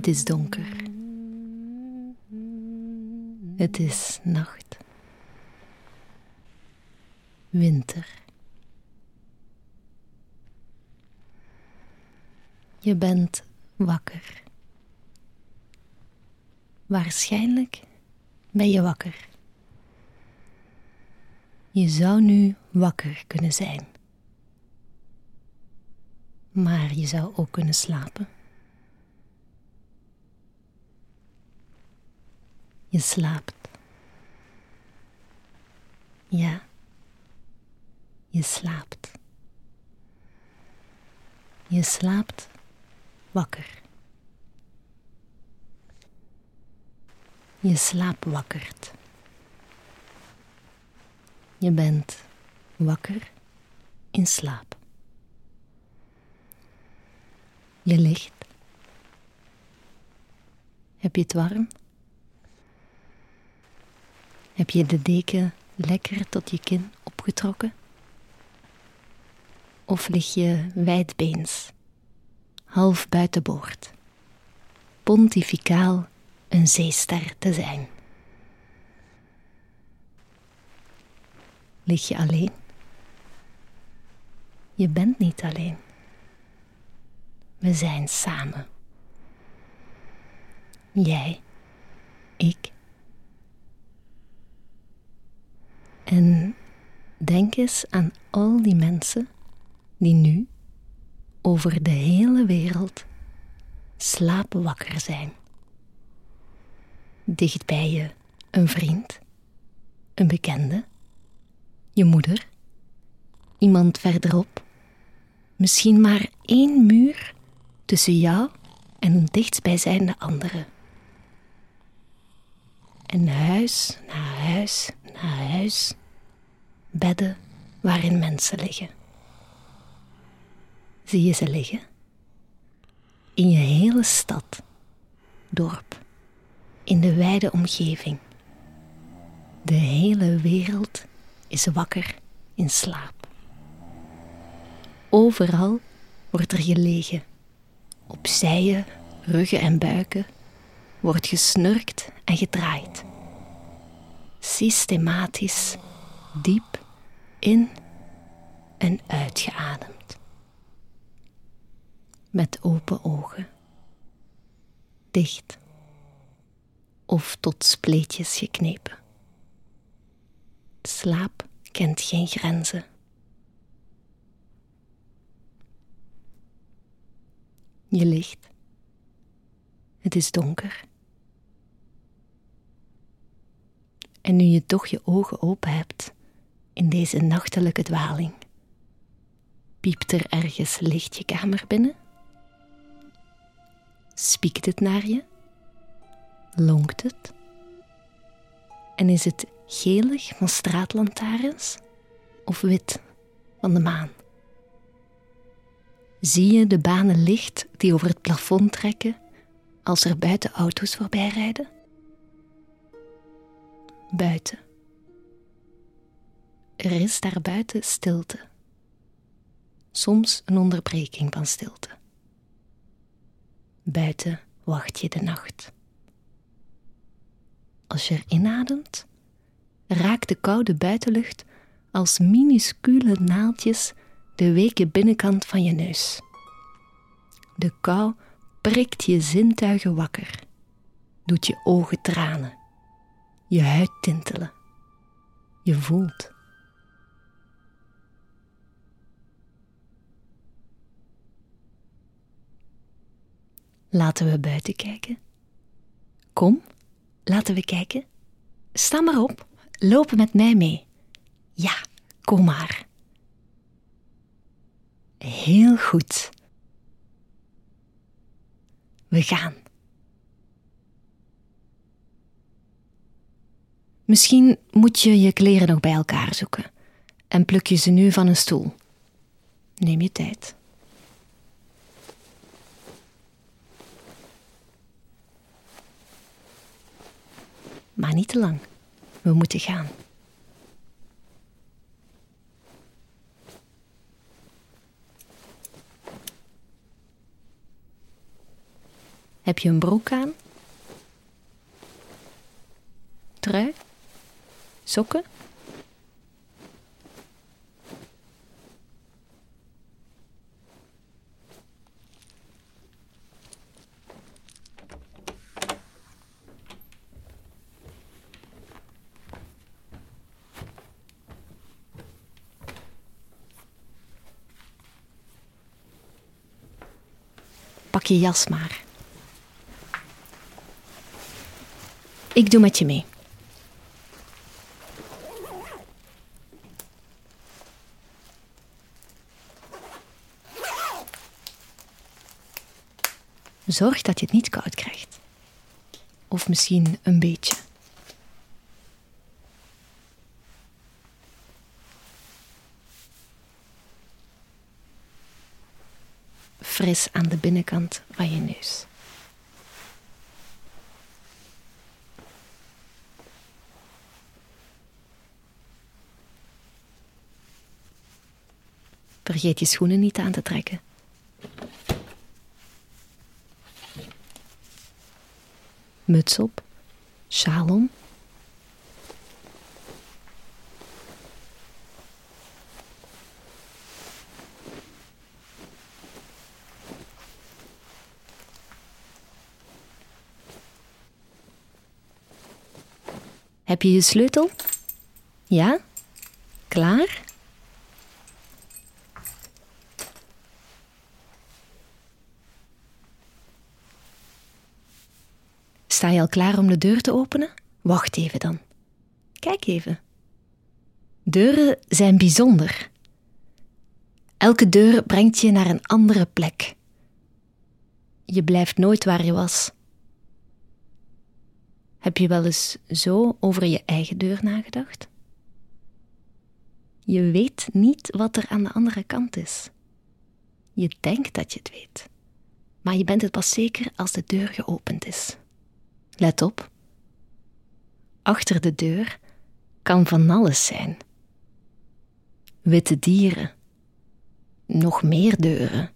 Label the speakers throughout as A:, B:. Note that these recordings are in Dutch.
A: Het is donker. Het is nacht. Winter. Je bent wakker. Waarschijnlijk ben je wakker. Je zou nu wakker kunnen zijn. Maar je zou ook kunnen slapen. Je slaapt. Ja, je slaapt. Je slaapt wakker. Je slaapwakkert. Je bent wakker in slaap. Je ligt. Heb je het warm? Heb je de deken lekker tot je kin opgetrokken? Of lig je wijdbeens, half buitenboord, pontificaal een zeester te zijn? Lig je alleen? Je bent niet alleen. We zijn samen. Jij, ik En denk eens aan al die mensen die nu over de hele wereld slaapwakker zijn. Dicht bij je een vriend, een bekende, je moeder, iemand verderop, misschien maar één muur tussen jou en een dichtstbijzijnde andere. En huis na huis na huis bedden waarin mensen liggen. Zie je ze liggen? In je hele stad, dorp, in de wijde omgeving. De hele wereld is wakker in slaap. Overal wordt er gelegen. Op zijen, ruggen en buiken wordt gesnurkt en gedraaid. Systematisch diep in en uitgeademd. Met open ogen, dicht of tot spleetjes geknepen. Slaap kent geen grenzen. Je ligt. Het is donker. En nu je toch je ogen open hebt, in deze nachtelijke dwaling. Piept er ergens licht je kamer binnen? Spiekt het naar je? Lonkt het? En is het gelig van straatlantaarns of wit van de maan? Zie je de banen licht die over het plafond trekken als er buiten auto's voorbij rijden? Buiten er is daar buiten stilte. Soms een onderbreking van stilte. Buiten wacht je de nacht. Als je inademt, raakt de koude buitenlucht als minuscule naaldjes de weke binnenkant van je neus. De kou prikt je zintuigen wakker, doet je ogen tranen, je huid tintelen. Je voelt Laten we buiten kijken. Kom, laten we kijken. Sta maar op, lopen met mij mee. Ja, kom maar. Heel goed. We gaan. Misschien moet je je kleren nog bij elkaar zoeken en pluk je ze nu van een stoel. Neem je tijd. Maar niet te lang. We moeten gaan. Heb je een broek aan? Trui? Sokken? Je jas maar. Ik doe met je mee. Zorg dat je het niet koud krijgt. Of misschien een beetje. Fris aan de binnenkant van je neus. Vergeet je schoenen niet aan te trekken. Muts op, sjaal om. Heb je je sleutel? Ja? Klaar? Sta je al klaar om de deur te openen? Wacht even dan. Kijk even. Deuren zijn bijzonder. Elke deur brengt je naar een andere plek. Je blijft nooit waar je was. Heb je wel eens zo over je eigen deur nagedacht? Je weet niet wat er aan de andere kant is. Je denkt dat je het weet, maar je bent het pas zeker als de deur geopend is. Let op. Achter de deur kan van alles zijn. Witte dieren. Nog meer deuren.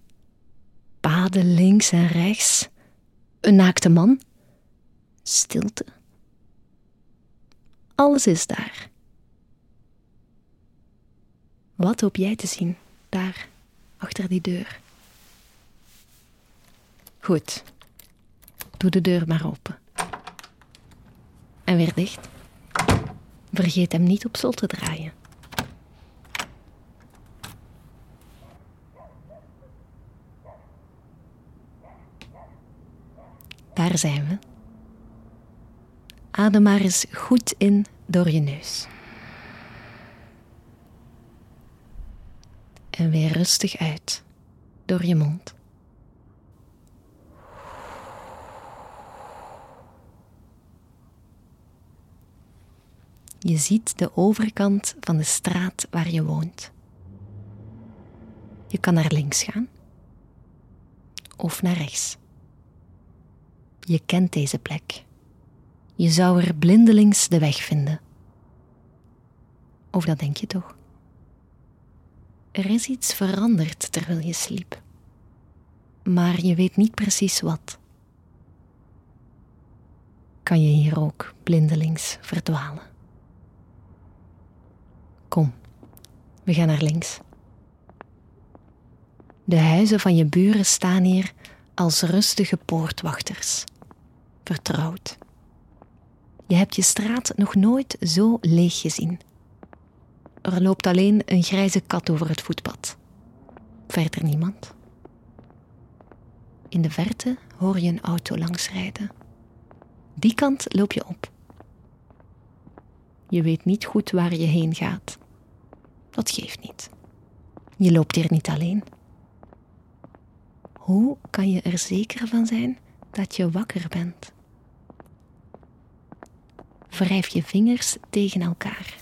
A: Paden links en rechts. Een naakte man. Stilte. Alles is daar. Wat hoop jij te zien daar, achter die deur? Goed. Doe de deur maar open en weer dicht. Vergeet hem niet op slot te draaien. Daar zijn we. Adem maar eens goed in door je neus. En weer rustig uit door je mond. Je ziet de overkant van de straat waar je woont. Je kan naar links gaan of naar rechts. Je kent deze plek. Je zou er blindelings de weg vinden. Of dat denk je toch? Er is iets veranderd terwijl je sliep. Maar je weet niet precies wat. Kan je hier ook blindelings verdwalen? Kom, we gaan naar links. De huizen van je buren staan hier als rustige poortwachters. Vertrouwd. Je hebt je straat nog nooit zo leeg gezien. Er loopt alleen een grijze kat over het voetpad. Verder niemand. In de verte hoor je een auto langsrijden. Die kant loop je op. Je weet niet goed waar je heen gaat. Dat geeft niet. Je loopt hier niet alleen. Hoe kan je er zeker van zijn dat je wakker bent? Wrijf je vingers tegen elkaar.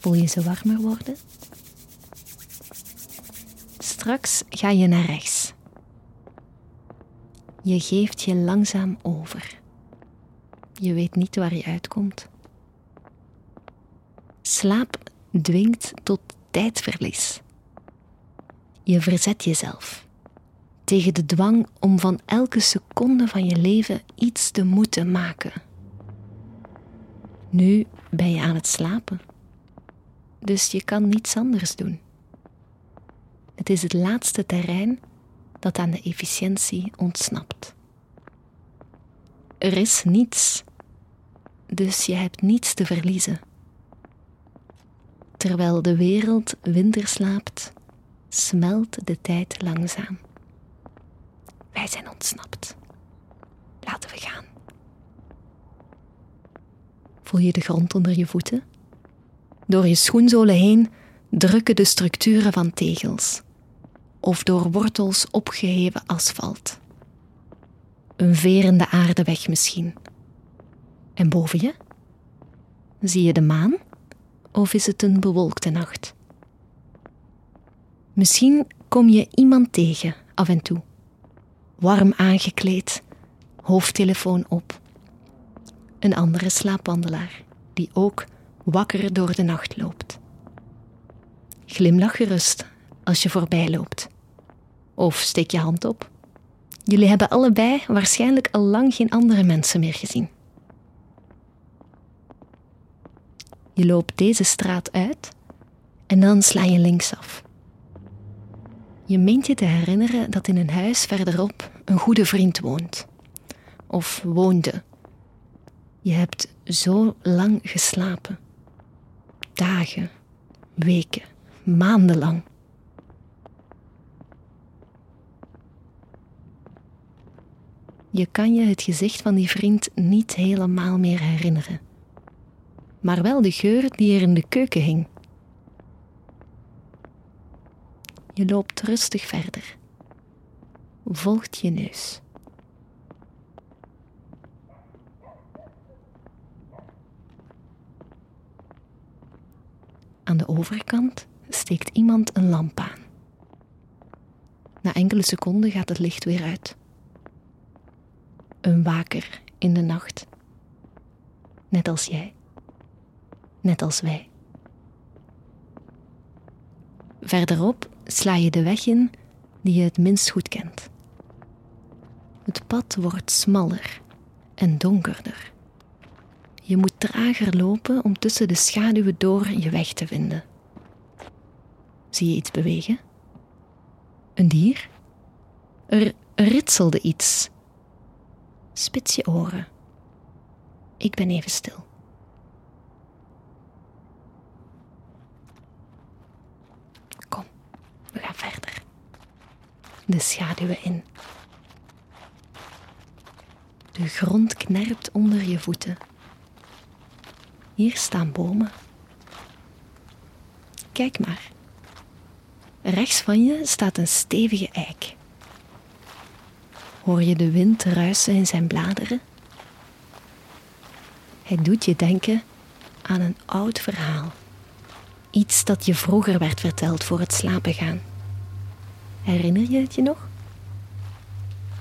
A: Voel je ze warmer worden? Straks ga je naar rechts. Je geeft je langzaam over. Je weet niet waar je uitkomt. Slaap dwingt tot tijdverlies. Je verzet jezelf tegen de dwang om van elke seconde van je leven iets te moeten maken. Nu ben je aan het slapen, dus je kan niets anders doen. Het is het laatste terrein dat aan de efficiëntie ontsnapt. Er is niets, dus je hebt niets te verliezen. Terwijl de wereld winterslaapt, smelt de tijd langzaam. Wij zijn ontsnapt. Laten we gaan. Voel je de grond onder je voeten? Door je schoenzolen heen drukken de structuren van tegels of door wortels opgeheven asfalt. Een verende aardeweg misschien. En boven je? Zie je de maan? Of is het een bewolkte nacht? Misschien kom je iemand tegen af en toe. Warm aangekleed, hoofdtelefoon op. Een andere slaapwandelaar die ook wakker door de nacht loopt. Glimlach gerust als je voorbij loopt. Of steek je hand op. Jullie hebben allebei waarschijnlijk al lang geen andere mensen meer gezien. Je loopt deze straat uit en dan sla je linksaf. Je meent je te herinneren dat in een huis verderop een goede vriend woont. Of woonde. Je hebt zo lang geslapen. Dagen, weken, maandenlang. Je kan je het gezicht van die vriend niet helemaal meer herinneren, maar wel de geur die er in de keuken hing. Je loopt rustig verder. Volgt je neus. Aan de overkant steekt iemand een lamp aan. Na enkele seconden gaat het licht weer uit een waker in de nacht. Net als jij. Net als wij. Verderop sla je de weg in die je het minst goed kent. Het pad wordt smaller en donkerder. Je moet trager lopen om tussen de schaduwen door je weg te vinden. Zie je iets bewegen? Een dier? Er ritselde iets Spits je oren. Ik ben even stil. Kom, we gaan verder. De schaduwen in. De grond knerpt onder je voeten. Hier staan bomen. Kijk maar. Rechts van je staat een stevige eik. Hoor je de wind ruisen in zijn bladeren? Hij doet je denken aan een oud verhaal. Iets dat je vroeger werd verteld voor het slapen gaan. Herinner je het je nog?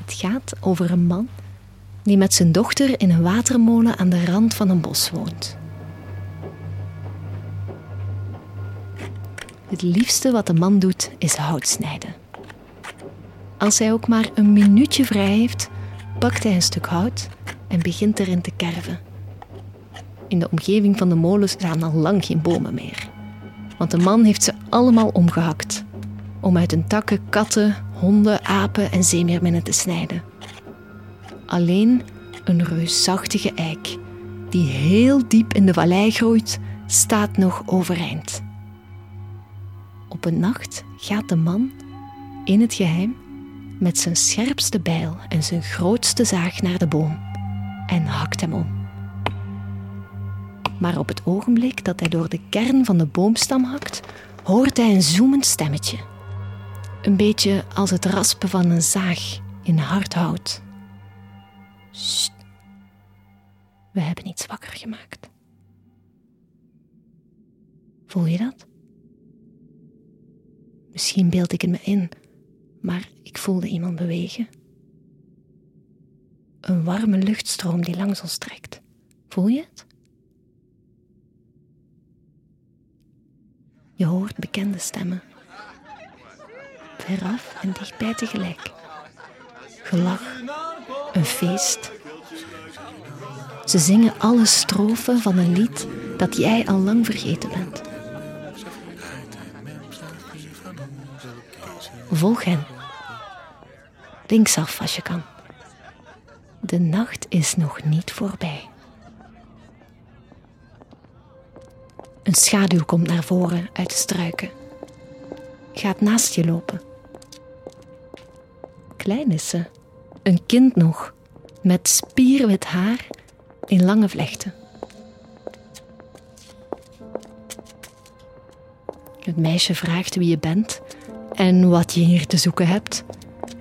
A: Het gaat over een man die met zijn dochter in een watermolen aan de rand van een bos woont. Het liefste wat de man doet is hout snijden. Als hij ook maar een minuutje vrij heeft, pakt hij een stuk hout en begint erin te kerven. In de omgeving van de molen staan al lang geen bomen meer. Want de man heeft ze allemaal omgehakt. Om uit hun takken katten, honden, apen en zeemeerminnen te snijden. Alleen een reusachtige eik, die heel diep in de vallei groeit, staat nog overeind. Op een nacht gaat de man, in het geheim, met zijn scherpste bijl en zijn grootste zaag naar de boom en hakt hem om. Maar op het ogenblik dat hij door de kern van de boomstam hakt, hoort hij een zoemend stemmetje. Een beetje als het raspen van een zaag in hard hout. Sst. We hebben iets wakker gemaakt. Voel je dat? Misschien beeld ik het me in maar ik voelde iemand bewegen. Een warme luchtstroom die langs ons trekt. Voel je het? Je hoort bekende stemmen. Veraf en dichtbij tegelijk. Gelach, een feest. Ze zingen alle strofen van een lied dat jij al lang vergeten bent. Volg hen. Linksaf als je kan. De nacht is nog niet voorbij. Een schaduw komt naar voren uit de struiken. Gaat naast je lopen. Klein is ze, een kind nog, met spierwit haar in lange vlechten. Het meisje vraagt wie je bent en wat je hier te zoeken hebt.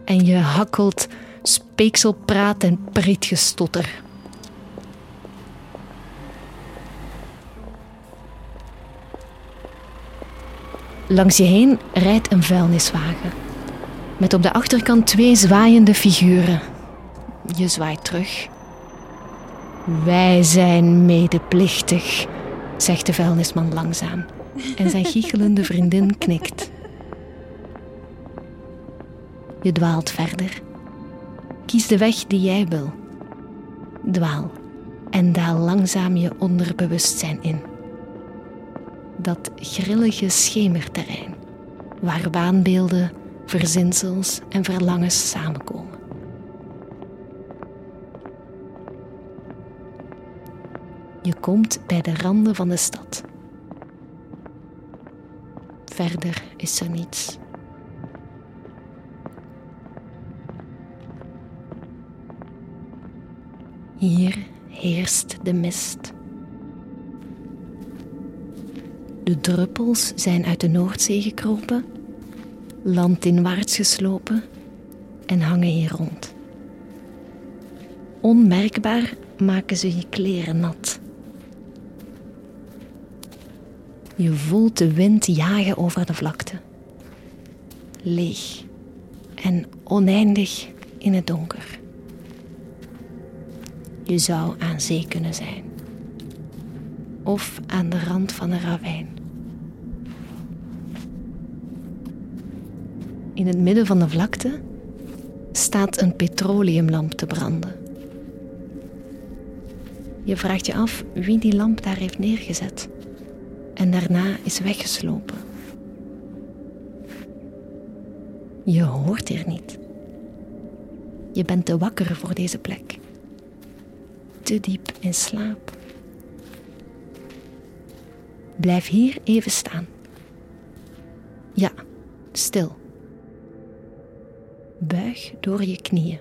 A: En je hakkelt speekselpraat en prietgestotter. Langs je heen rijdt een vuilniswagen. Met op de achterkant twee zwaaiende figuren. Je zwaait terug. Wij zijn medeplichtig, zegt de vuilnisman langzaam. En zijn giechelende vriendin knikt. Je dwaalt verder. Kies de weg die jij wil. Dwaal en daal langzaam je onderbewustzijn in. Dat grillige schemerterrein, waar waanbeelden, verzinsels en verlangens samenkomen. Je komt bij de randen van de stad. Verder is er niets. Hier heerst de mist. De druppels zijn uit de Noordzee gekropen, landinwaarts geslopen en hangen hier rond. Onmerkbaar maken ze je kleren nat. Je voelt de wind jagen over de vlakte. Leeg en oneindig in het donker. Je zou aan zee kunnen zijn. Of aan de rand van een ravijn. In het midden van de vlakte staat een petroleumlamp te branden. Je vraagt je af wie die lamp daar heeft neergezet en daarna is weggeslopen. Je hoort hier niet. Je bent te wakker voor deze plek te diep in slaap. Blijf hier even staan. Ja, stil. Buig door je knieën.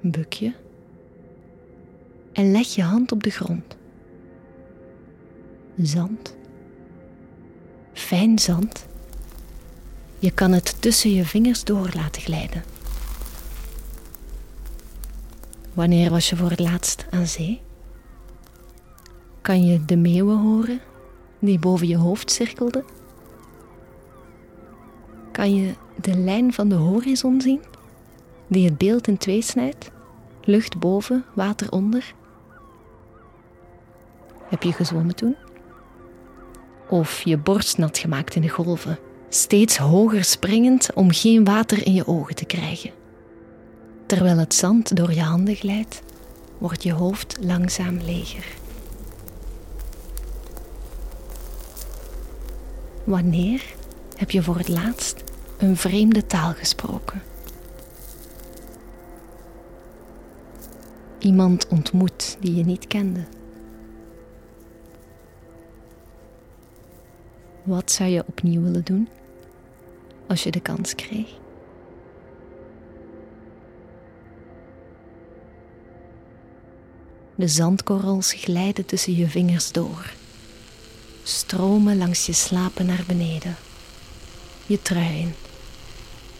A: Buk je. En leg je hand op de grond. Zand. Fijn zand. Je kan het tussen je vingers door laten glijden. Wanneer was je voor het laatst aan zee? Kan je de meeuwen horen die boven je hoofd cirkelden? Kan je de lijn van de horizon zien die het beeld in twee snijdt? Lucht boven, water onder? Heb je gezwommen toen? Of je borst nat gemaakt in de golven, steeds hoger springend om geen water in je ogen te krijgen? Terwijl het zand door je handen glijdt, wordt je hoofd langzaam leger. Wanneer heb je voor het laatst een vreemde taal gesproken? Iemand ontmoet die je niet kende. Wat zou je opnieuw willen doen als je de kans kreeg? De zandkorrels glijden tussen je vingers door, stromen langs je slapen naar beneden, je trui in.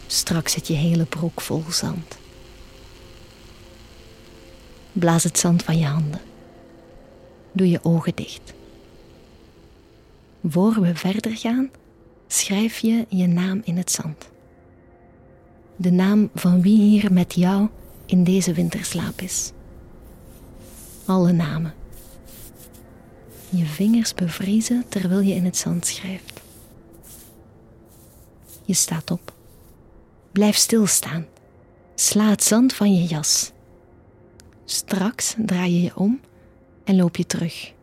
A: Straks zit je hele broek vol zand. Blaas het zand van je handen. Doe je ogen dicht. Voor we verder gaan, schrijf je je naam in het zand. De naam van wie hier met jou in deze winterslaap is alle namen Je vingers bevriezen terwijl je in het zand schrijft. Je staat op. Blijf stilstaan. Sla het zand van je jas. Straks draai je je om en loop je terug.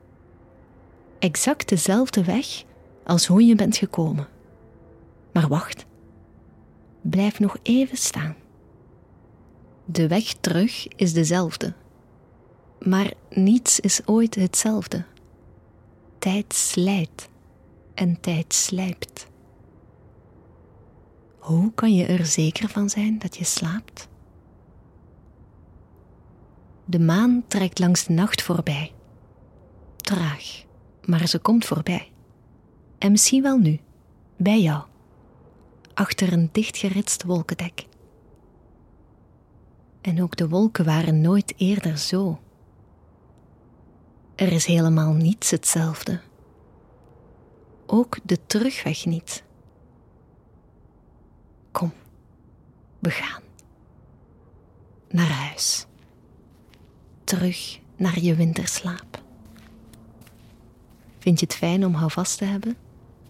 A: Exact dezelfde weg als hoe je bent gekomen. Maar wacht. Blijf nog even staan. De weg terug is dezelfde. Maar niets is ooit hetzelfde. Tijd slijt en tijd slijpt. Hoe kan je er zeker van zijn dat je slaapt? De maan trekt langs de nacht voorbij. Traag, maar ze komt voorbij. En misschien wel nu, bij jou, achter een dichtgeritst wolkendek. En ook de wolken waren nooit eerder zo. Er is helemaal niets hetzelfde. Ook de terugweg niet. Kom, we gaan. Naar huis. Terug naar je winterslaap. Vind je het fijn om houvast te hebben,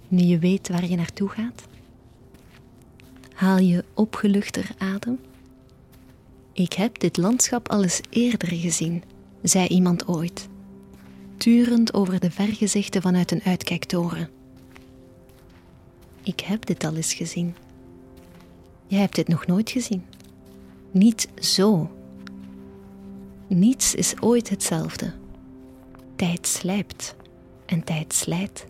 A: nu je weet waar je naartoe gaat? Haal je opgeluchter adem? Ik heb dit landschap al eens eerder gezien, zei iemand ooit, turend over de vergezichten vanuit een uitkijktoren. Ik heb dit al eens gezien. Jij hebt dit nog nooit gezien. Niet zo. Niets is ooit hetzelfde. Tijd slijpt en tijd slijt.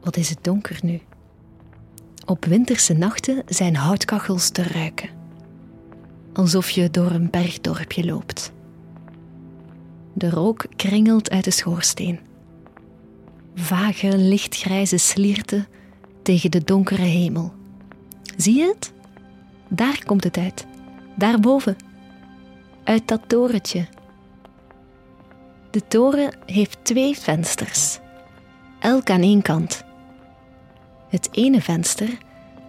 A: Wat is het donker nu? Op winterse nachten zijn houtkachels te ruiken. Alsof je door een bergdorpje loopt. De rook kringelt uit de schoorsteen. Vage lichtgrijze slierten tegen de donkere hemel. Zie je het? Daar komt het uit. Daarboven. Uit dat torentje. De toren heeft twee vensters, elk aan één kant. Het ene venster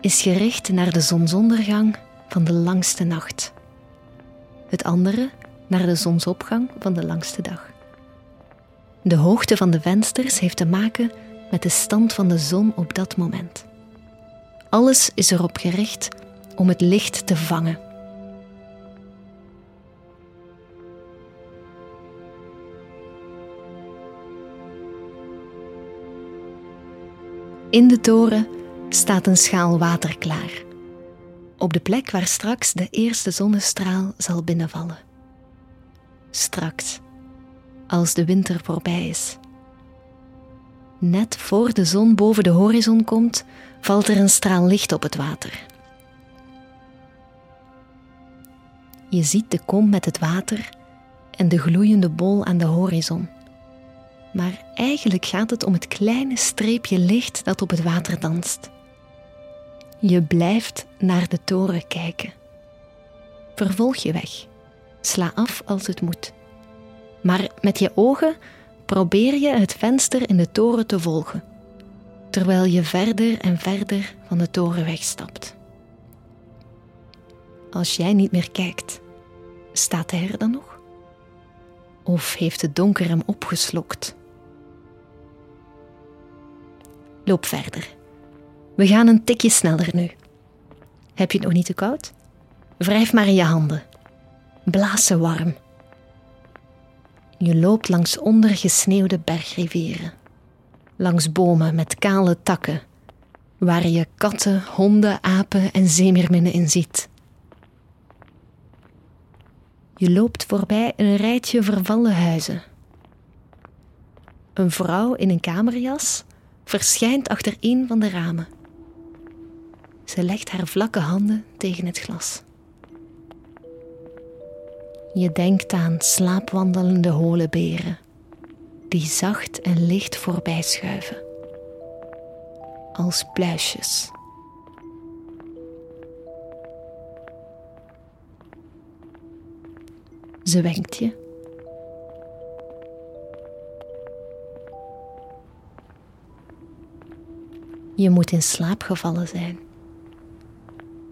A: is gericht naar de zonsondergang van de langste nacht. Het andere naar de zonsopgang van de langste dag. De hoogte van de vensters heeft te maken met de stand van de zon op dat moment. Alles is erop gericht om het licht te vangen. In de toren staat een schaal water klaar. Op de plek waar straks de eerste zonnestraal zal binnenvallen. Straks, als de winter voorbij is. Net voor de zon boven de horizon komt, valt er een straal licht op het water. Je ziet de kom met het water en de gloeiende bol aan de horizon. Maar eigenlijk gaat het om het kleine streepje licht dat op het water danst. Je blijft naar de toren kijken. Vervolg je weg. Sla af als het moet. Maar met je ogen probeer je het venster in de toren te volgen, terwijl je verder en verder van de toren wegstapt. Als jij niet meer kijkt, staat hij er dan nog? Of heeft het donker hem opgeslokt? Loop verder. We gaan een tikje sneller nu. Heb je het nog niet te koud? Wrijf maar in je handen. Blaas ze warm. Je loopt langs ondergesneeuwde bergrivieren. Langs bomen met kale takken, waar je katten, honden, apen en zeemeerminnen in ziet. Je loopt voorbij een rijtje vervallen huizen. Een vrouw in een kamerjas verschijnt achter een van de ramen. Ze legt haar vlakke handen tegen het glas. Je denkt aan slaapwandelende holenberen die zacht en licht voorbij schuiven, als pluisjes. Ze wenkt je. Je moet in slaap gevallen zijn.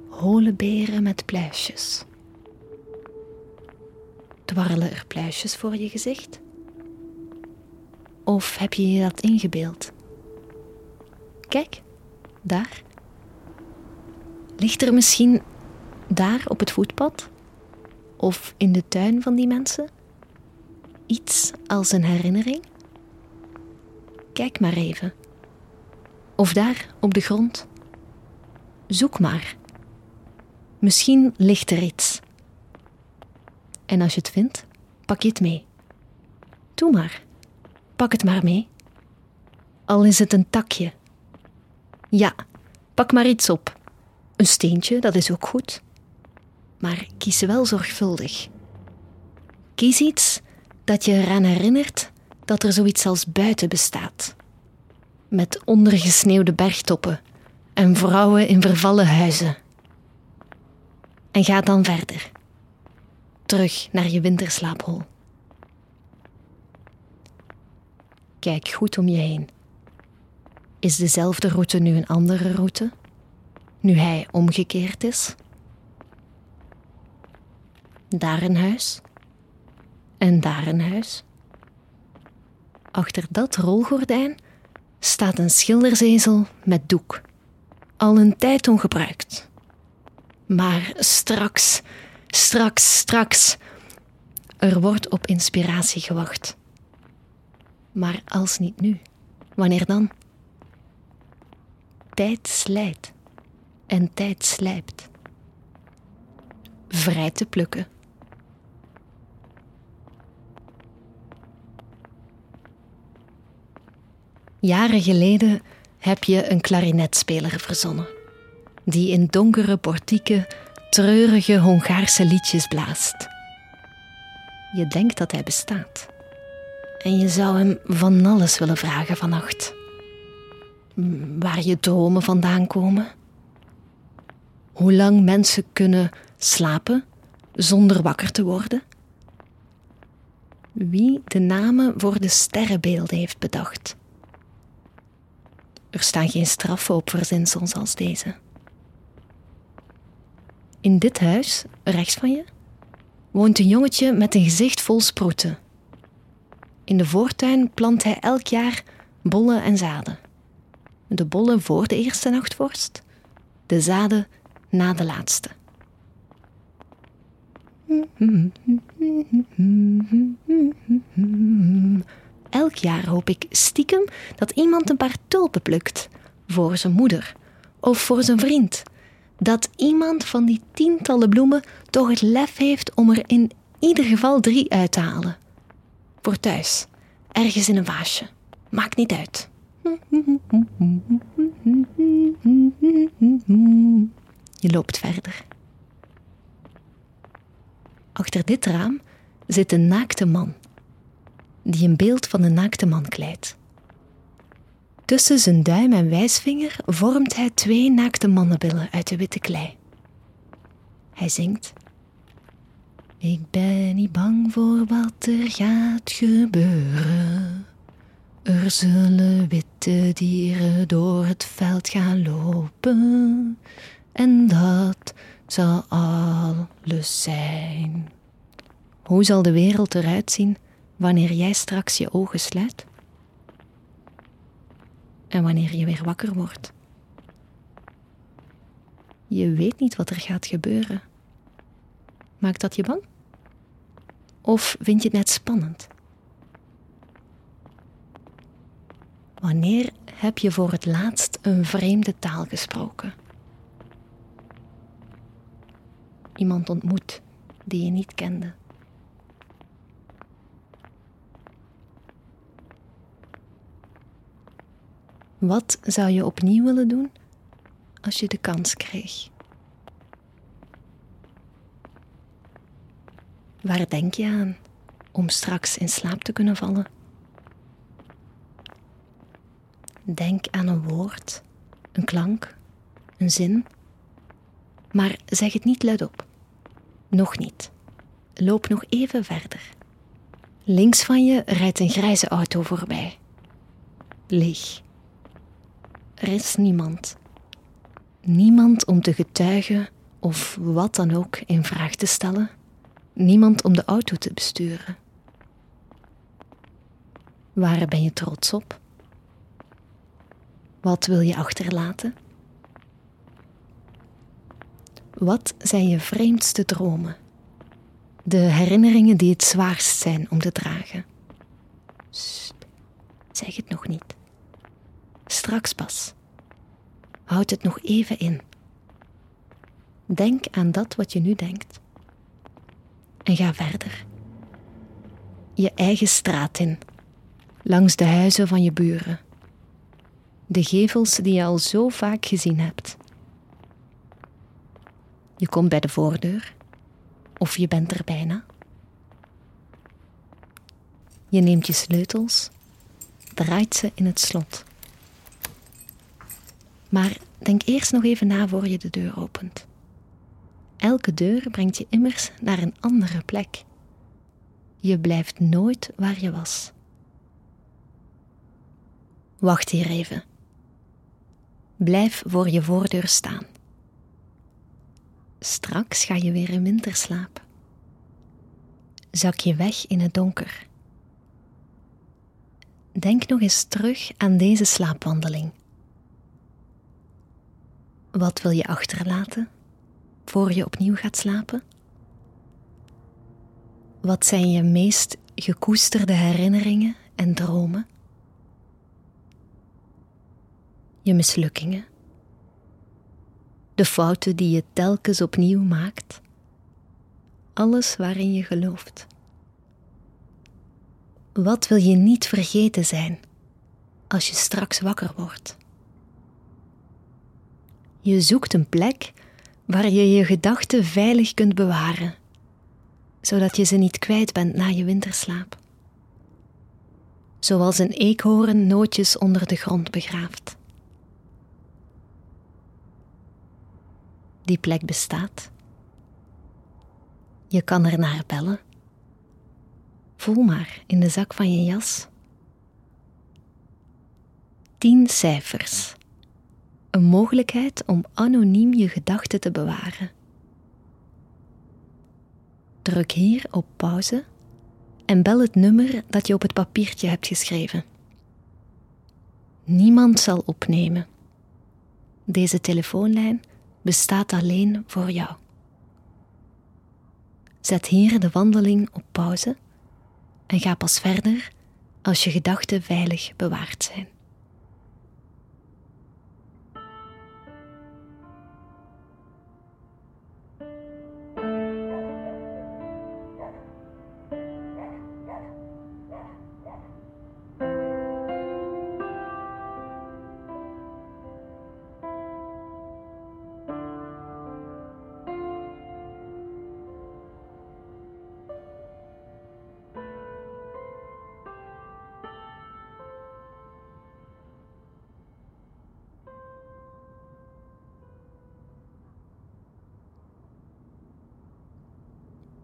A: Holenberen met pluisjes. Dwarrelen er pluisjes voor je gezicht? Of heb je je dat ingebeeld? Kijk, daar. Ligt er misschien daar op het voetpad? Of in de tuin van die mensen? Iets als een herinnering? Kijk maar even. Of daar op de grond. Zoek maar. Misschien ligt er iets. En als je het vindt, pak je het mee. Doe maar. Pak het maar mee. Al is het een takje. Ja, pak maar iets op. Een steentje, dat is ook goed. Maar kies wel zorgvuldig. Kies iets dat je eraan herinnert dat er zoiets als buiten bestaat. Met ondergesneeuwde bergtoppen en vrouwen in vervallen huizen. En ga dan verder. Terug naar je winterslaaphol. Kijk goed om je heen. Is dezelfde route nu een andere route? Nu hij omgekeerd is? Daar een huis. En daar een huis. Achter dat rolgordijn staat een schilderzezel met doek. Al een tijd ongebruikt. Maar straks, straks, straks. Er wordt op inspiratie gewacht. Maar als niet nu, wanneer dan? Tijd slijt en tijd slijpt. Vrij te plukken. Jaren geleden heb je een klarinetspeler verzonnen, die in donkere portieken treurige Hongaarse liedjes blaast. Je denkt dat hij bestaat. En je zou hem van alles willen vragen vannacht. Waar je dromen vandaan komen. Hoe lang mensen kunnen slapen zonder wakker te worden. Wie de namen voor de sterrenbeelden heeft bedacht. Er staan geen straffen op verzinsels als deze. In dit huis, rechts van je, woont een jongetje met een gezicht vol sproeten. In de voortuin plant hij elk jaar bollen en zaden. De bollen voor de eerste nachtvorst, de zaden na de laatste. Elk jaar hoop ik stiekem dat iemand een paar tulpen plukt voor zijn moeder of voor zijn vriend. Dat iemand van die tientallen bloemen toch het lef heeft om er in ieder geval drie uit te halen. Voor thuis, ergens in een vaasje. Maakt niet uit. Je loopt verder. Achter dit raam zit een naakte man, die een beeld van een naakte man kleidt. Tussen zijn duim en wijsvinger vormt hij twee naakte mannenbillen uit de witte klei. Hij zingt. Ik ben niet bang voor wat er gaat gebeuren. Er zullen witte dieren door het veld gaan lopen. En dat zal alles zijn. Hoe zal de wereld eruit zien wanneer jij straks je ogen sluit? En wanneer je weer wakker wordt? Je weet niet wat er gaat gebeuren. Maakt dat je bang? Of vind je het net spannend? Wanneer heb je voor het laatst een vreemde taal gesproken? Iemand ontmoet die je niet kende. Wat zou je opnieuw willen doen als je de kans kreeg? Waar denk je aan om straks in slaap te kunnen vallen? Denk aan een woord, een klank, een zin. Maar zeg het niet luidop. Nog niet. Loop nog even verder. Links van je rijdt een grijze auto voorbij. Leeg. Er is niemand. Niemand om te getuigen of wat dan ook in vraag te stellen. Niemand om de auto te besturen. Waar ben je trots op? Wat wil je achterlaten? Wat zijn je vreemdste dromen? De herinneringen die het zwaarst zijn om te dragen. Sst, zeg het nog niet. Straks pas. Houd het nog even in. Denk aan dat wat je nu denkt. En ga verder. Je eigen straat in, langs de huizen van je buren. De gevels die je al zo vaak gezien hebt. Je komt bij de voordeur, of je bent er bijna. Je neemt je sleutels, draait ze in het slot. Maar denk eerst nog even na voor je de deur opent. Elke deur brengt je immers naar een andere plek. Je blijft nooit waar je was. Wacht hier even. Blijf voor je voordeur staan. Straks ga je weer in winterslaap. Zak je weg in het donker. Denk nog eens terug aan deze slaapwandeling. Wat wil je achterlaten voor je opnieuw gaat slapen? Wat zijn je meest gekoesterde herinneringen en dromen? Je mislukkingen? De fouten die je telkens opnieuw maakt? Alles waarin je gelooft. Wat wil je niet vergeten zijn als je straks wakker wordt? Je zoekt een plek waar je je gedachten veilig kunt bewaren, zodat je ze niet kwijt bent na je winterslaap. Zoals een eekhoorn nootjes onder de grond begraaft. Die plek bestaat. Je kan er naar bellen. Voel maar in de zak van je jas. Tien cijfers een mogelijkheid om anoniem je gedachten te bewaren. Druk hier op pauze en bel het nummer dat je op het papiertje hebt geschreven. Niemand zal opnemen. Deze telefoonlijn bestaat alleen voor jou. Zet hier de wandeling op pauze en ga pas verder als je gedachten veilig bewaard zijn.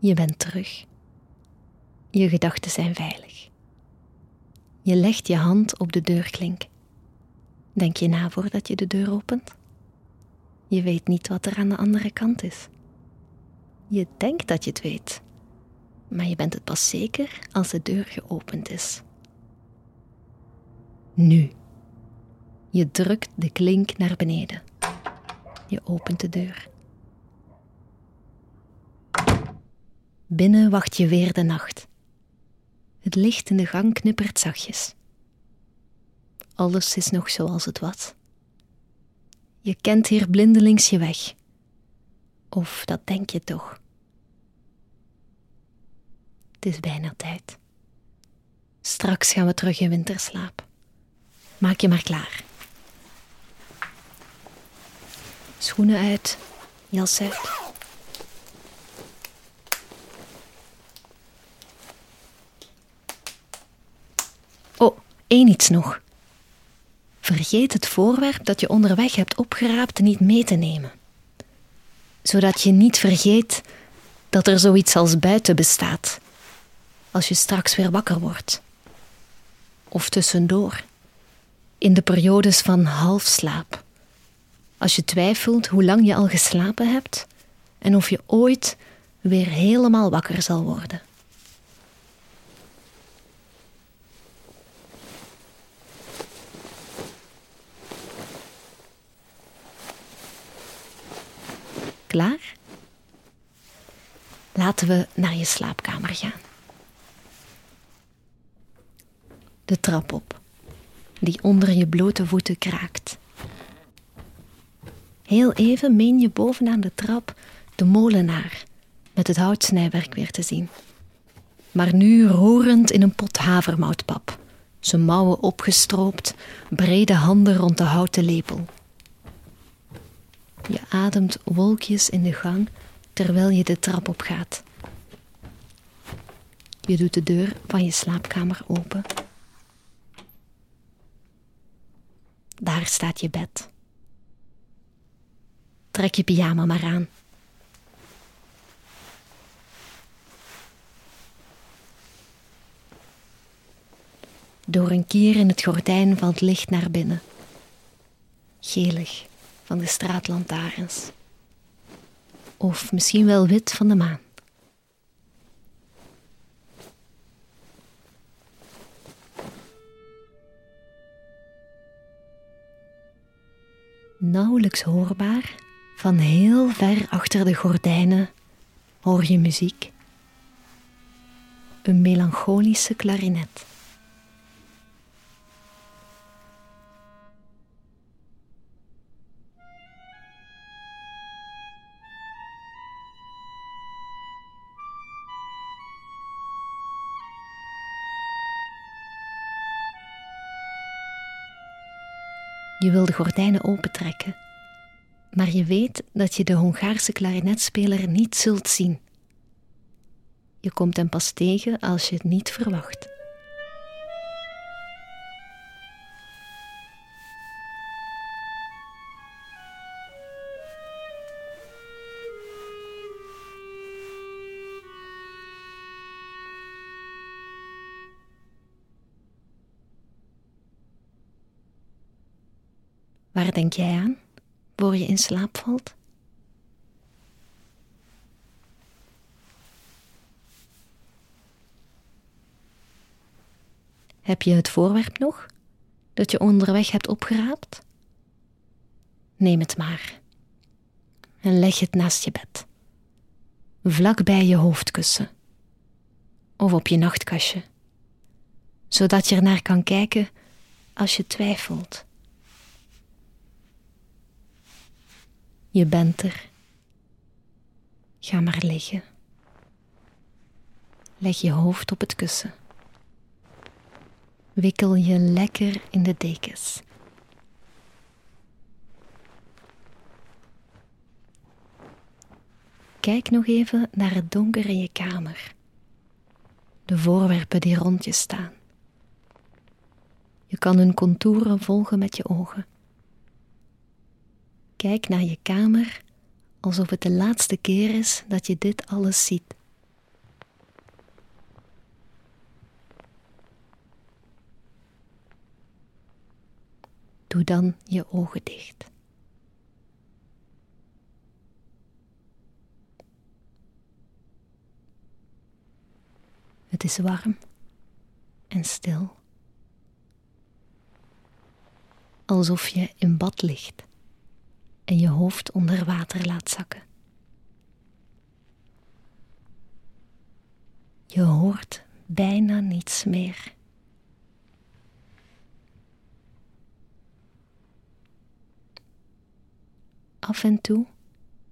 A: Je bent terug. Je gedachten zijn veilig. Je legt je hand op de deurklink. Denk je na voordat je de deur opent? Je weet niet wat er aan de andere kant is. Je denkt dat je het weet, maar je bent het pas zeker als de deur geopend is. Nu. Je drukt de klink naar beneden. Je opent de deur. Binnen wacht je weer de nacht. Het licht in de gang knippert zachtjes. Alles is nog zoals het was. Je kent hier blindelings je weg. Of dat denk je toch. Het is bijna tijd. Straks gaan we terug in winterslaap. Maak je maar klaar. Schoenen uit, jas uit. Eén iets nog. Vergeet het voorwerp dat je onderweg hebt opgeraapt niet mee te nemen. Zodat je niet vergeet dat er zoiets als buiten bestaat. Als je straks weer wakker wordt. Of tussendoor. In de periodes van halfslaap. Als je twijfelt hoe lang je al geslapen hebt en of je ooit weer helemaal wakker zal worden. Klaar? Laten we naar je slaapkamer gaan. De trap op, die onder je blote voeten kraakt. Heel even meen je bovenaan de trap de molenaar met het houtsnijwerk weer te zien. Maar nu roerend in een pot havermoutpap, zijn mouwen opgestroopt, brede handen rond de houten lepel. Je ademt wolkjes in de gang terwijl je de trap op gaat. Je doet de deur van je slaapkamer open. Daar staat je bed. Trek je pyjama maar aan. Door een kier in het gordijn valt licht naar binnen. Gelig van de straatlantaarns. Of misschien wel wit van de maan. Nauwelijks hoorbaar, van heel ver achter de gordijnen, hoor je muziek. Een melancholische klarinet. Je wil de gordijnen opentrekken, maar je weet dat je de Hongaarse klarinetspeler niet zult zien. Je komt hem pas tegen als je het niet verwacht. Waar denk jij aan voor je in slaap valt? Heb je het voorwerp nog dat je onderweg hebt opgeraapt? Neem het maar en leg het naast je bed, vlak bij je hoofdkussen of op je nachtkastje, zodat je ernaar kan kijken als je twijfelt. Je bent er. Ga maar liggen. Leg je hoofd op het kussen. Wikkel je lekker in de dekens. Kijk nog even naar het donker in je kamer. De voorwerpen die rond je staan. Je kan hun contouren volgen met je ogen. Kijk naar je kamer alsof het de laatste keer is dat je dit alles ziet. Doe dan je ogen dicht. Het is warm en stil. Alsof je in bad ligt en je hoofd onder water laat zakken. Je hoort bijna niets meer. Af en toe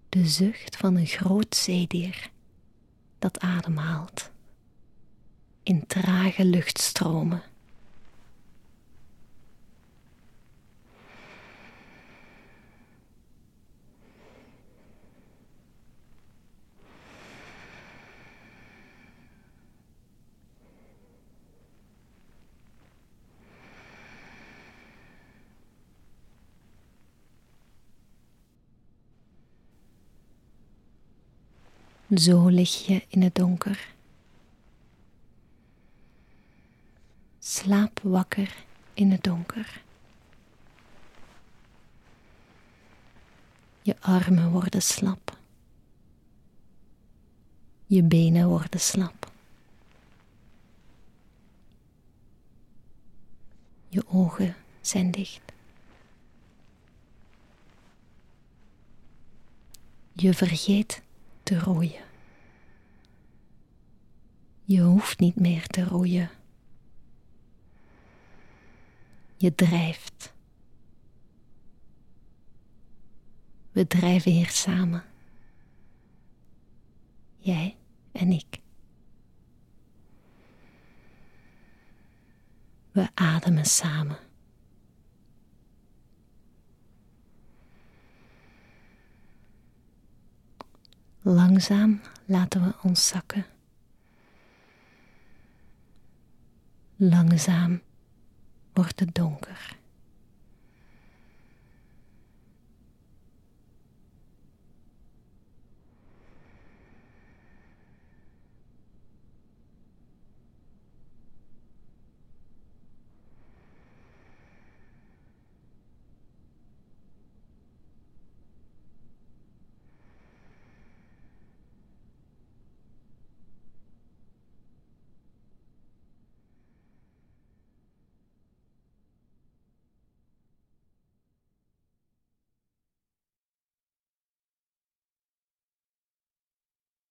A: de zucht van een groot zeedier dat ademhaalt in trage luchtstromen. Zo lig je in het donker. Slaap wakker in het donker. Je armen worden slap. Je benen worden slap. Je ogen zijn dicht. Je vergeet roeien. Je hoeft niet meer te roeien. Je drijft. We drijven hier samen. Jij en ik. We ademen samen. Langzaam laten we ons zakken. Langzaam wordt het donker.